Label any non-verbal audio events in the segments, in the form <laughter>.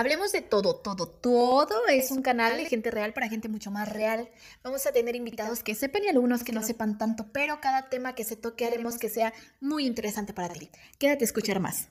Hablemos de todo, todo, todo es un canal de gente real para gente mucho más real. Vamos a tener invitados que sepan y algunos que no sepan tanto, pero cada tema que se toque haremos que sea muy interesante para ti. Quédate a escuchar más.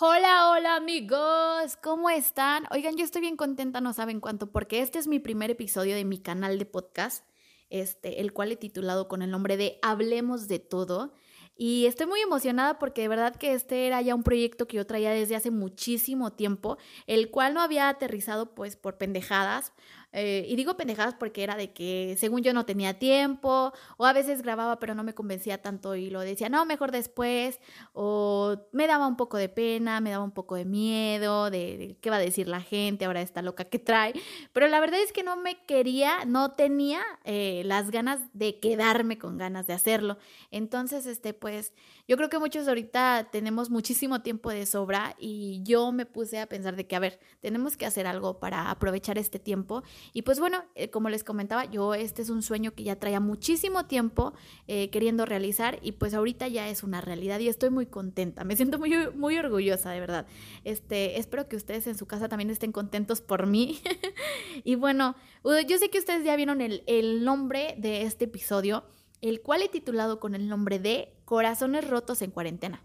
Hola, hola amigos, ¿cómo están? Oigan, yo estoy bien contenta, no saben cuánto, porque este es mi primer episodio de mi canal de podcast, este, el cual he titulado con el nombre de Hablemos de todo. Y estoy muy emocionada porque de verdad que este era ya un proyecto que yo traía desde hace muchísimo tiempo, el cual no había aterrizado pues por pendejadas eh, y digo pendejadas porque era de que según yo no tenía tiempo, o a veces grababa pero no me convencía tanto y lo decía, no, mejor después, o me daba un poco de pena, me daba un poco de miedo, de, qué va a decir la gente, ahora está loca que trae. Pero la verdad es que no me quería, no tenía eh, las ganas de quedarme con ganas de hacerlo. Entonces, este, pues, yo creo que muchos ahorita tenemos muchísimo tiempo de sobra y yo me puse a pensar de que, a ver, tenemos que hacer algo para aprovechar este tiempo y pues bueno, eh, como les comentaba, yo este es un sueño que ya traía muchísimo tiempo eh, queriendo realizar y pues ahorita ya es una realidad y estoy muy contenta, me siento muy, muy orgullosa de verdad. Este, espero que ustedes en su casa también estén contentos por mí. <laughs> y bueno, yo sé que ustedes ya vieron el, el nombre de este episodio, el cual he titulado con el nombre de Corazones rotos en cuarentena.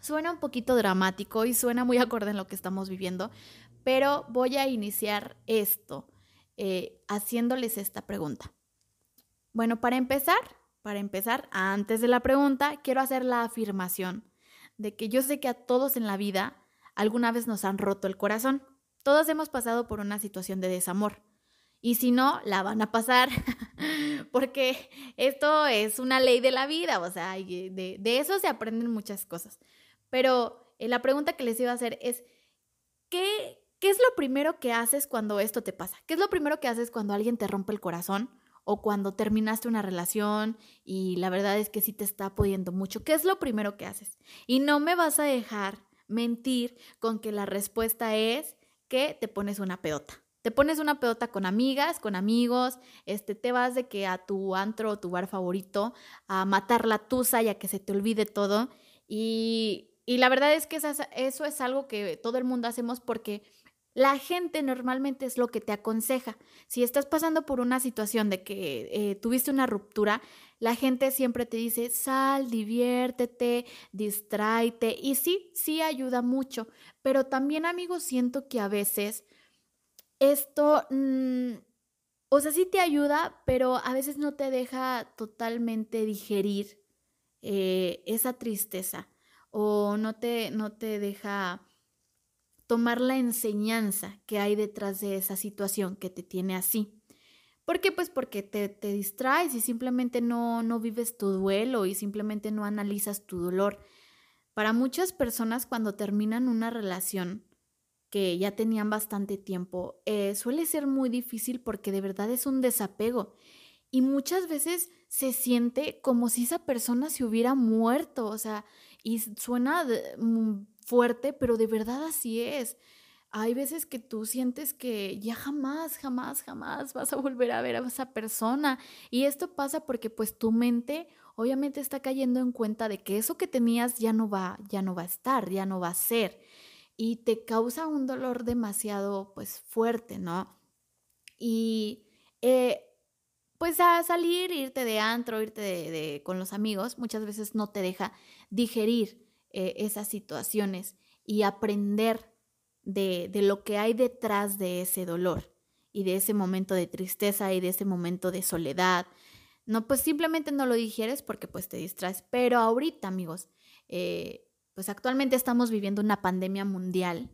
Suena un poquito dramático y suena muy acorde en lo que estamos viviendo, pero voy a iniciar esto eh, haciéndoles esta pregunta. Bueno, para empezar, para empezar, antes de la pregunta, quiero hacer la afirmación de que yo sé que a todos en la vida alguna vez nos han roto el corazón. Todos hemos pasado por una situación de desamor. Y si no, la van a pasar, <laughs> porque esto es una ley de la vida, o sea, de, de eso se aprenden muchas cosas. Pero eh, la pregunta que les iba a hacer es, ¿qué, ¿Qué es lo primero que haces cuando esto te pasa? ¿Qué es lo primero que haces cuando alguien te rompe el corazón? O cuando terminaste una relación y la verdad es que sí te está pudiendo mucho. ¿Qué es lo primero que haces? Y no me vas a dejar mentir con que la respuesta es que te pones una pedota. Te pones una pedota con amigas, con amigos, este, te vas de que a tu antro o tu bar favorito a matar la tusa y a que se te olvide todo. Y la verdad es que eso es algo que todo el mundo hacemos porque la gente normalmente es lo que te aconseja. Si estás pasando por una situación de que eh, tuviste una ruptura, la gente siempre te dice, sal, diviértete, distráete. Y sí, sí ayuda mucho. Pero también, amigos, siento que a veces esto, mm, o sea, sí te ayuda, pero a veces no te deja totalmente digerir eh, esa tristeza o no te, no te deja tomar la enseñanza que hay detrás de esa situación que te tiene así. ¿Por qué? Pues porque te, te distraes y simplemente no, no vives tu duelo y simplemente no analizas tu dolor. Para muchas personas cuando terminan una relación que ya tenían bastante tiempo, eh, suele ser muy difícil porque de verdad es un desapego. Y muchas veces se siente como si esa persona se hubiera muerto, o sea, y suena mm, fuerte, pero de verdad así es. Hay veces que tú sientes que ya jamás, jamás, jamás vas a volver a ver a esa persona. Y esto pasa porque pues tu mente obviamente está cayendo en cuenta de que eso que tenías ya no va, ya no va a estar, ya no va a ser. Y te causa un dolor demasiado pues fuerte, ¿no? Y eh, pues a salir, irte de antro, irte de, con los amigos, muchas veces no te deja digerir eh, esas situaciones y aprender de, de lo que hay detrás de ese dolor y de ese momento de tristeza y de ese momento de soledad. No, pues simplemente no lo digieres porque pues te distraes. Pero ahorita, amigos, eh, pues actualmente estamos viviendo una pandemia mundial.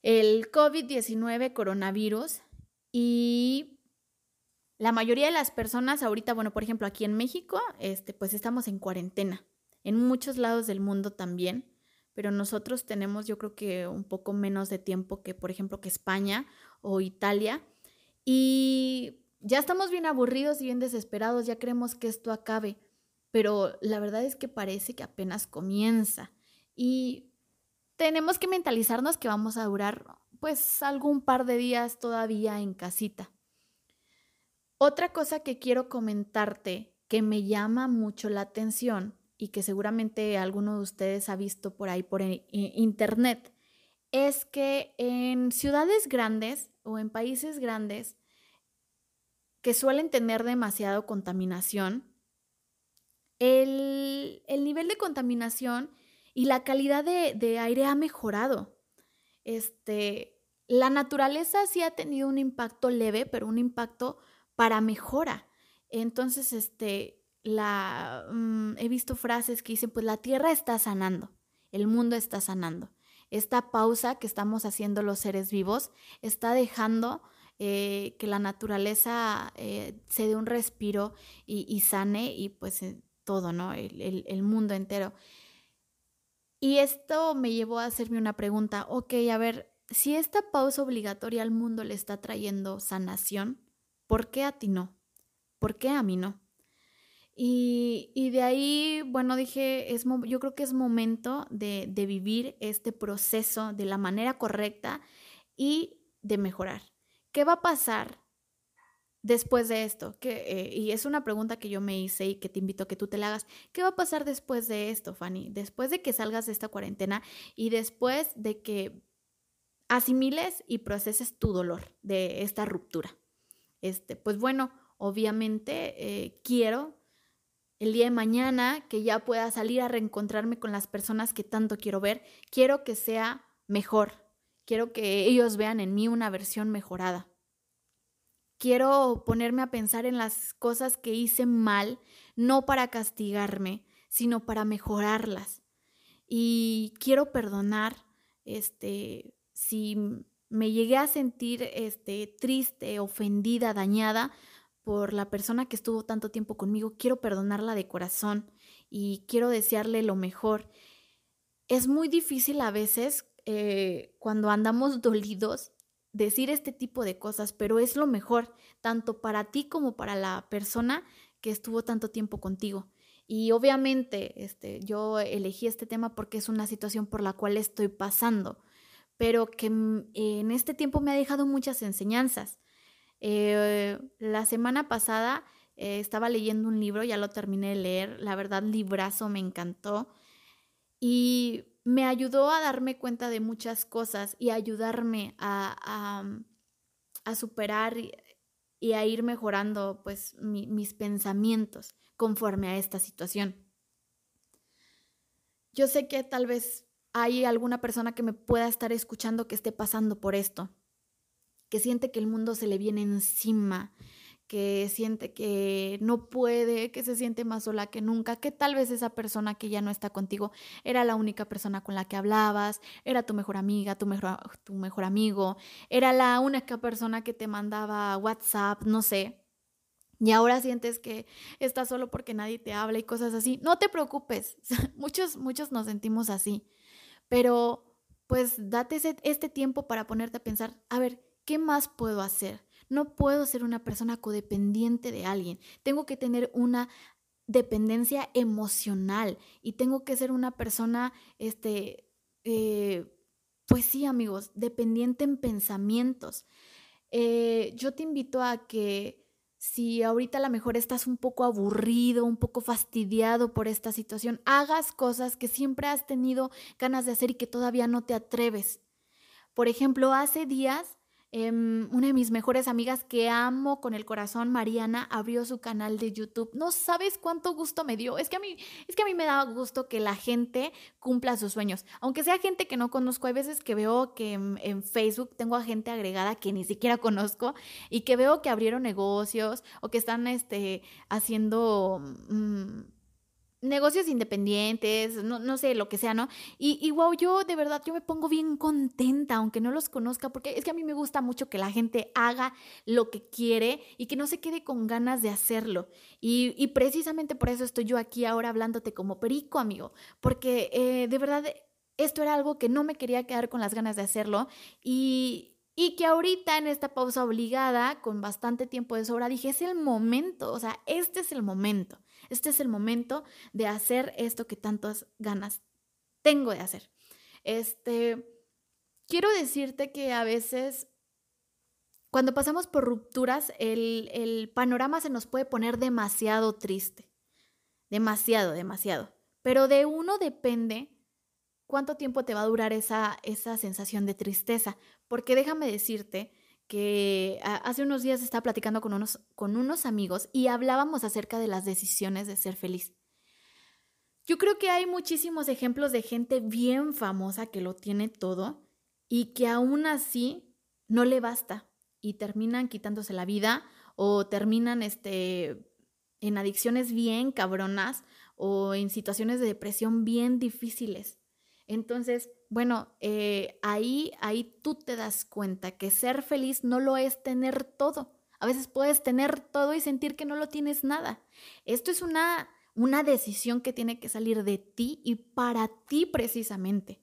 El COVID-19, coronavirus, y la mayoría de las personas ahorita, bueno, por ejemplo, aquí en México, este, pues estamos en cuarentena en muchos lados del mundo también, pero nosotros tenemos yo creo que un poco menos de tiempo que por ejemplo que España o Italia y ya estamos bien aburridos y bien desesperados, ya queremos que esto acabe, pero la verdad es que parece que apenas comienza y tenemos que mentalizarnos que vamos a durar pues algún par de días todavía en casita. Otra cosa que quiero comentarte que me llama mucho la atención y que seguramente alguno de ustedes ha visto por ahí por internet es que en ciudades grandes o en países grandes que suelen tener demasiado contaminación, el, nivel de contaminación y la calidad de, de, aire ha mejorado. Este, la naturaleza sí ha tenido un impacto leve, pero un impacto para mejora. Entonces, este, la, mm, he visto frases que dicen, pues la tierra está sanando, el mundo está sanando. Esta pausa que estamos haciendo los seres vivos está dejando eh, que la naturaleza eh, se dé un respiro y, sane y pues eh, todo, ¿no? El, el, mundo entero. Y esto me llevó a hacerme una pregunta, ok, a ver, si esta pausa obligatoria al mundo le está trayendo sanación, ¿por qué a ti no? ¿Por qué a mí no? Y, de ahí, bueno, dije, es, yo creo que es momento de, vivir este proceso de la manera correcta y de mejorar. ¿Qué va a pasar después de esto? Eh, y es una pregunta que yo me hice y que te invito a que tú te la hagas. ¿Qué va a pasar después de esto, Fanny? Después de que salgas de esta cuarentena y después de que asimiles y proceses tu dolor de esta ruptura. Este, pues bueno, obviamente eh, quiero el día de mañana que ya pueda salir a reencontrarme con las personas que tanto quiero ver, quiero que sea mejor, quiero que ellos vean en mí una versión mejorada. Quiero ponerme a pensar en las cosas que hice mal, no para castigarme, sino para mejorarlas. Y quiero perdonar, este, si me llegué a sentir este, triste, ofendida, dañada, por la persona que estuvo tanto tiempo conmigo, quiero perdonarla de corazón y quiero desearle lo mejor. Es muy difícil a veces eh, cuando andamos <laughs> dolidos decir este tipo de cosas, pero es lo mejor, tanto para ti como para la persona que estuvo tanto tiempo contigo. Y obviamente este, yo elegí este tema porque es una situación por la cual estoy pasando, pero que mm, en este tiempo me ha dejado muchas enseñanzas. Eh, la semana pasada eh, estaba leyendo un libro, ya lo terminé de leer, la verdad librazo me encantó y me ayudó a darme cuenta de muchas cosas y ayudarme a, a, superar y, a ir mejorando pues mis pensamientos conforme a esta situación. Yo sé que tal vez hay alguna persona que me pueda estar escuchando que esté pasando por esto que siente que el mundo se le viene encima, que siente que no puede, que se siente más sola que nunca, que tal vez esa persona que ya no está contigo era la única persona con la que hablabas, era tu mejor amiga, tu mejor, tu mejor amigo, era la única persona que te mandaba WhatsApp, no sé. Y ahora sientes que estás solo porque nadie te habla y cosas así. No te preocupes, <laughs> muchos, muchos nos sentimos así, pero pues date este tiempo para ponerte a pensar, a ver, ¿Qué más puedo hacer? No puedo ser una persona codependiente de alguien. Tengo que tener una dependencia emocional y tengo que ser una persona, este, eh, pues sí, amigos, dependiente en pensamientos. Eh, yo te invito a que si ahorita a lo mejor estás un poco aburrido, un poco fastidiado por esta situación, hagas cosas que siempre has tenido ganas de hacer y que todavía no te atreves. Por ejemplo, hace días Em, una de mis mejores amigas que amo con el corazón, Mariana, abrió su canal de YouTube. No sabes cuánto gusto me dio. Es que a mí, es que a mí me da gusto que la gente cumpla sus sueños. Aunque sea gente que no conozco, hay veces que veo que en, Facebook tengo a gente agregada que ni siquiera conozco y que veo que abrieron negocios o que están este, haciendo... Mm, negocios independientes, no, no, sé, lo que sea, ¿no? Y, y wow, yo de verdad, yo me pongo bien contenta, aunque no los conozca, porque es que a mí me gusta mucho que la gente haga lo que quiere y que no se quede con ganas de hacerlo. Y, y precisamente por eso estoy yo aquí ahora hablándote como perico, amigo, porque eh, de verdad esto era algo que no me quería quedar con las ganas de hacerlo y, y que ahorita en esta pausa obligada, con bastante tiempo de sobra, dije, es el momento, o sea, este es el momento. Este es el momento de hacer esto que tantas ganas tengo de hacer. Este, quiero decirte que a veces cuando pasamos por rupturas, el, el, panorama se nos puede poner demasiado triste. Demasiado, demasiado. Pero de uno depende cuánto tiempo te va a durar esa, esa sensación de tristeza. Porque déjame decirte que hace unos días estaba platicando con unos, con unos amigos y hablábamos acerca de las decisiones de ser feliz. Yo creo que hay muchísimos ejemplos de gente bien famosa que lo tiene todo y que aún así no le basta y terminan quitándose la vida o terminan este, en adicciones bien cabronas o en situaciones de depresión bien difíciles. Entonces, bueno, eh, ahí, ahí tú te das cuenta que ser feliz no lo es tener todo. A veces puedes tener todo y sentir que no lo tienes nada. Esto es una, una decisión que tiene que salir de ti y para ti precisamente.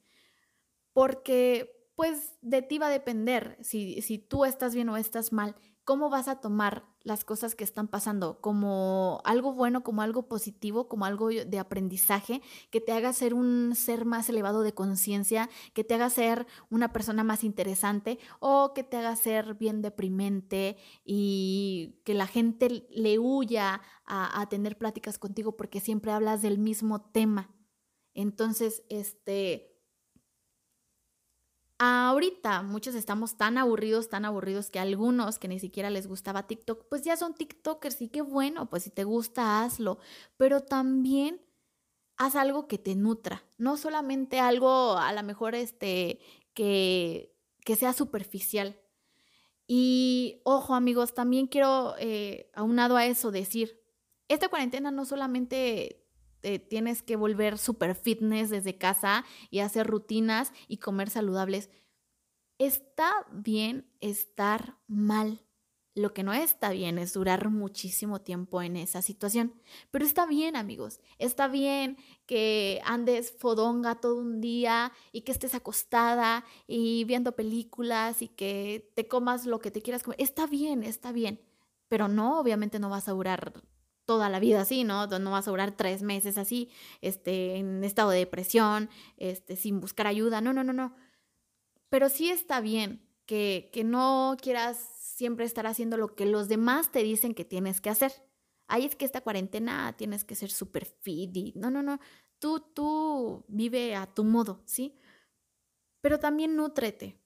Porque pues de ti va a depender si, si tú estás bien o estás mal cómo vas a tomar las cosas que están pasando como algo bueno, como algo positivo, como algo de aprendizaje, que te haga ser un ser más elevado de conciencia, que te haga ser una persona más interesante o que te haga ser bien deprimente y que la gente le huya a, tener pláticas contigo porque siempre hablas del mismo tema. Entonces, este, Ahorita muchos estamos tan aburridos, tan aburridos que algunos que ni siquiera les gustaba TikTok, pues ya son TikTokers y qué bueno, pues si te gusta, hazlo, pero también haz algo que te nutra, no solamente algo a lo mejor este que, que sea superficial. Y ojo amigos, también quiero, eh, aunado a eso, decir, esta cuarentena no solamente tienes que volver super fitness desde casa y hacer rutinas y comer saludables. Está bien estar mal. Lo que no está bien es durar muchísimo tiempo en esa situación. Pero está bien, amigos. Está bien que andes fodonga todo un día y que estés acostada y viendo películas y que te comas lo que te quieras comer. Está bien, está bien. Pero no, obviamente no vas a durar toda la vida así, ¿no? No vas a durar tres meses así, este, en estado de depresión, este, sin buscar ayuda. No, no, no, no. Pero sí está bien que, que no quieras siempre estar haciendo lo que los demás te dicen que tienes que hacer. Ahí es que esta cuarentena tienes que ser súper fit no, no, no. Tú, tú vive a tu modo, ¿sí? Pero también nútrete.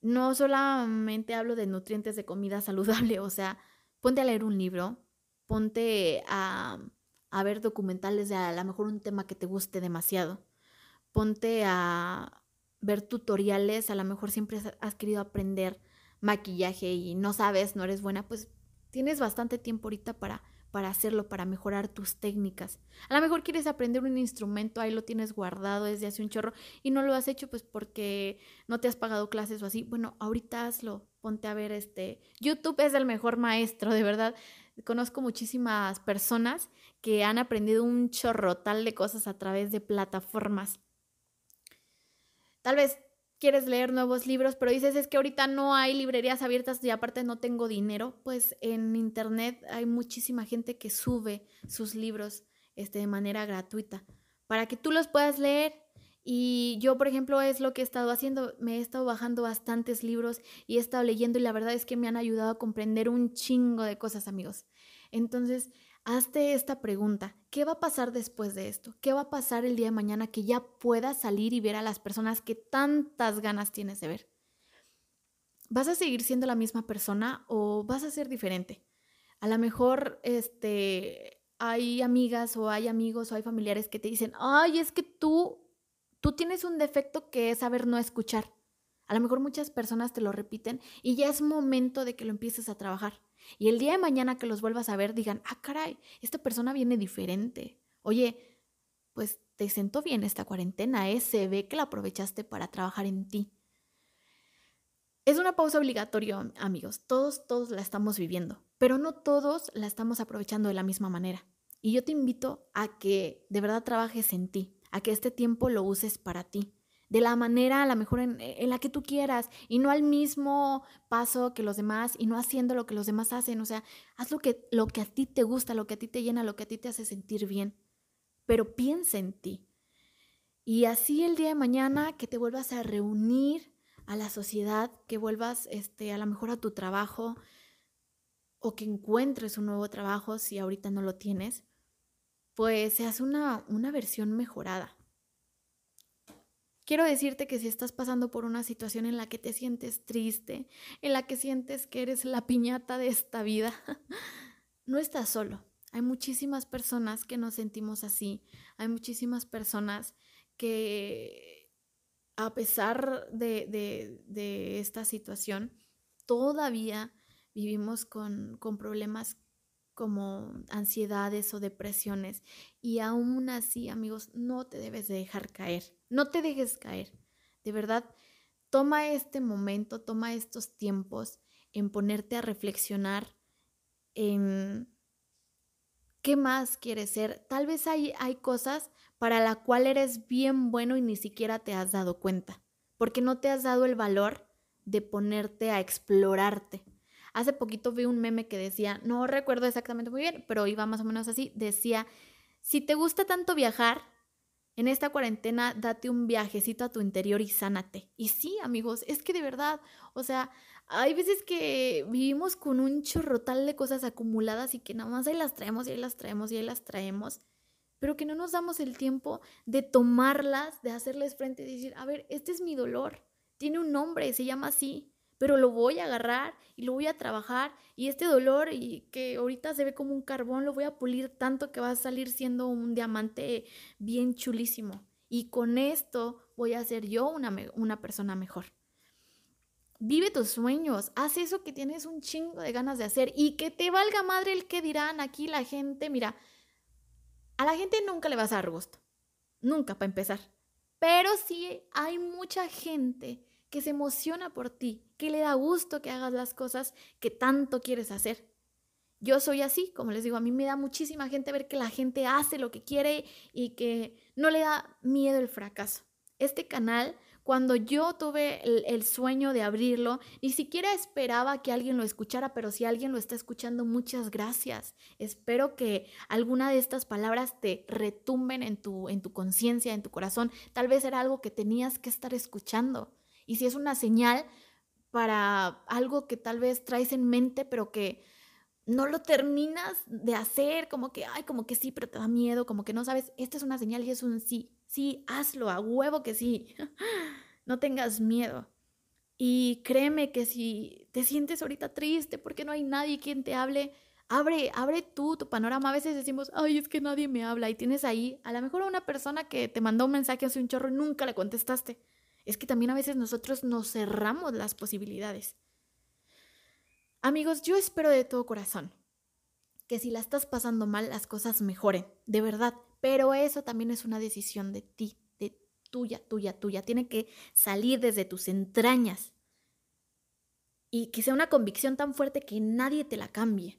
No solamente hablo de nutrientes de comida <laughs> saludable, o sea, ponte a leer un libro, ponte a, ver documentales de a lo mejor un tema que te guste demasiado. Ponte a ver tutoriales, a lo mejor siempre has querido aprender maquillaje y no sabes, no eres buena, pues tienes bastante tiempo ahorita para, para hacerlo, para mejorar tus técnicas. A lo mejor quieres aprender un instrumento, ahí lo tienes guardado desde hace un chorro y no lo has hecho pues porque no te has pagado clases o así. Bueno, ahorita hazlo, ponte a ver este. YouTube es el mejor maestro, de verdad. Conozco muchísimas personas que han aprendido un chorrotal de cosas a través de plataformas. Tal vez quieres leer nuevos libros, pero dices es que ahorita no hay librerías abiertas y aparte no tengo dinero, pues en internet hay muchísima gente que sube sus libros este, de manera gratuita para que tú los puedas leer y yo, por ejemplo, es lo que he estado haciendo. Me he estado bajando bastantes libros y he estado leyendo y la verdad es que me han ayudado a comprender un chingo de cosas, amigos. Entonces, hazte esta pregunta. ¿Qué va a pasar después de esto? ¿Qué va a pasar el día de mañana que ya puedas salir y ver a las personas que tantas ganas tienes de ver? ¿Vas a seguir siendo la misma persona o vas a ser diferente? A lo mejor, este, hay amigas o hay amigos o hay familiares que te dicen, ay, es que tú Tú tienes un defecto que es saber no escuchar. A lo mejor muchas personas te lo repiten y ya es momento de que lo empieces a trabajar. Y el día de mañana que los vuelvas a ver digan, ah, caray, esta persona viene diferente. Oye, pues te sentó bien esta cuarentena, ¿eh? Se ve que la aprovechaste para trabajar en ti. Es una pausa obligatoria, amigos. Todos, todos la estamos viviendo, pero no todos la estamos aprovechando de la misma manera. Y yo te invito a que de verdad trabajes en ti, a que este tiempo lo uses para ti, de la manera a la mejor en, la que tú quieras y no al mismo paso que los demás y no haciendo lo que los demás hacen, o sea, haz lo que, lo que a ti te gusta, lo que a ti te llena, lo que a ti te hace sentir bien, pero piensa en ti. Y así el día de mañana que te vuelvas a reunir a la sociedad, que vuelvas este, a lo mejor a tu trabajo o que encuentres un nuevo trabajo si ahorita no lo tienes, pues se hace una, una versión mejorada. Quiero decirte que si estás pasando por una situación en la que te sientes triste, en la que sientes que eres la piñata de esta vida, <laughs> no estás solo. Hay muchísimas personas que nos sentimos así. Hay muchísimas personas que, a pesar de, de, esta situación, todavía vivimos con, con problemas como ansiedades o depresiones. Y aún así, amigos, no te debes de dejar caer. No te dejes caer. De verdad, toma este momento, toma estos tiempos en ponerte a reflexionar en qué más quieres ser. Tal vez hay, hay cosas para la cual eres bien bueno y ni siquiera te has dado cuenta, porque no te has dado el valor de ponerte a explorarte. Hace poquito vi un meme que decía, no recuerdo exactamente muy bien, pero iba más o menos así, decía, si te gusta tanto viajar, en esta cuarentena date un viajecito a tu interior y sánate. Y sí, amigos, es que de verdad, o sea, hay veces que vivimos con un chorrotal de cosas acumuladas y que nada más ahí las traemos y ahí las traemos y ahí las traemos, pero que no nos damos el tiempo de tomarlas, de hacerles frente y decir, a ver, este es mi dolor, tiene un nombre, se llama así, pero lo voy a agarrar y lo voy a trabajar y este dolor y que ahorita se ve como un carbón lo voy a pulir tanto que va a salir siendo un diamante bien chulísimo y con esto voy a ser yo una, una persona mejor. Vive tus sueños, haz eso que tienes un chingo de ganas de hacer y que te valga madre el que dirán aquí la gente. Mira, a la gente nunca le vas a dar gusto, nunca para empezar. Pero sí hay mucha gente que se emociona por ti, que le da gusto que hagas las cosas que tanto quieres hacer. Yo soy así, como les digo, a mí me da muchísima gente ver que la gente hace lo que quiere y que no le da miedo el fracaso. Este canal, cuando yo tuve el, sueño de abrirlo, ni siquiera esperaba que alguien lo escuchara, pero si alguien lo está escuchando, muchas gracias. Espero que alguna de estas palabras te retumben en tu, en tu conciencia, en tu corazón. Tal vez era algo que tenías que estar escuchando. Y si es una señal para algo que tal vez traes en mente, pero que no lo terminas de hacer, como que, ay, como que sí, pero te da miedo, como que no sabes, esta es una señal y es un sí, sí, hazlo, a huevo que sí, <laughs> no tengas miedo. Y créeme que si te sientes ahorita triste porque no hay nadie quien te hable, abre, abre tú tu panorama. A veces decimos, ay, es que nadie me habla y tienes ahí a lo mejor una persona que te mandó un mensaje hace un chorro y nunca le contestaste. Es que también a veces nosotros nos cerramos las posibilidades. Amigos, yo espero de todo corazón que si la estás pasando mal, las cosas mejoren, de verdad. Pero eso también es una decisión de ti, de tuya, tuya, tuya. Tiene que salir desde tus entrañas. Y que sea una convicción tan fuerte que nadie te la cambie.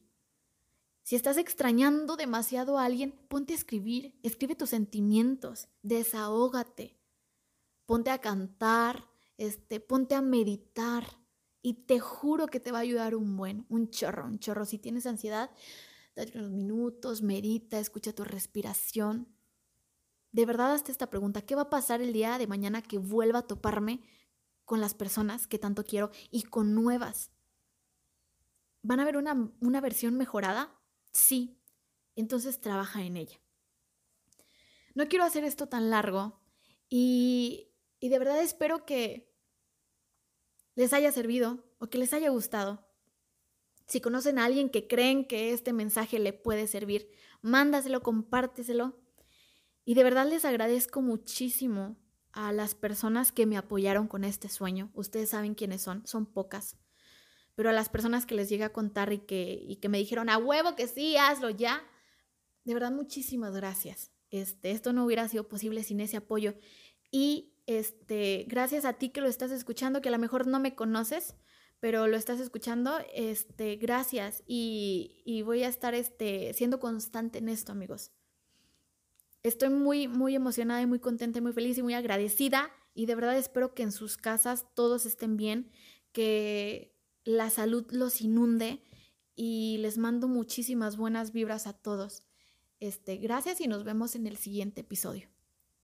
Si estás extrañando demasiado a alguien, ponte a escribir, escribe tus sentimientos, desahógate ponte a cantar, este, ponte a meditar y te juro que te va a ayudar un buen, un chorro, un chorro. Si tienes ansiedad, date unos minutos, medita, escucha tu respiración. De verdad, hazte esta pregunta, ¿qué va a pasar el día de mañana que vuelva a toparme con las personas que tanto quiero y con nuevas? ¿Van a ver una, una versión mejorada? Sí. Entonces trabaja en ella. No quiero hacer esto tan largo y y de verdad espero que les haya servido o que les haya gustado. Si conocen a alguien que creen que este mensaje le puede servir, mándaselo, compárteselo. Y de verdad les agradezco muchísimo a las personas que me apoyaron con este sueño. Ustedes saben quiénes son, son pocas. Pero a las personas que les llegué a contar y que, y que me dijeron, a huevo que sí, hazlo ya. De verdad, muchísimas gracias. Este, esto no hubiera sido posible sin ese apoyo. Y este, gracias a ti que lo estás escuchando, que a lo mejor no me conoces, pero lo estás escuchando, este, gracias. Y, voy a estar este, siendo constante en esto, amigos. Estoy muy, muy emocionada y muy contenta y muy feliz y muy agradecida. Y de verdad espero que en sus casas todos estén bien, que la salud los inunde y les mando muchísimas buenas vibras a todos. Este, gracias y nos vemos en el siguiente episodio.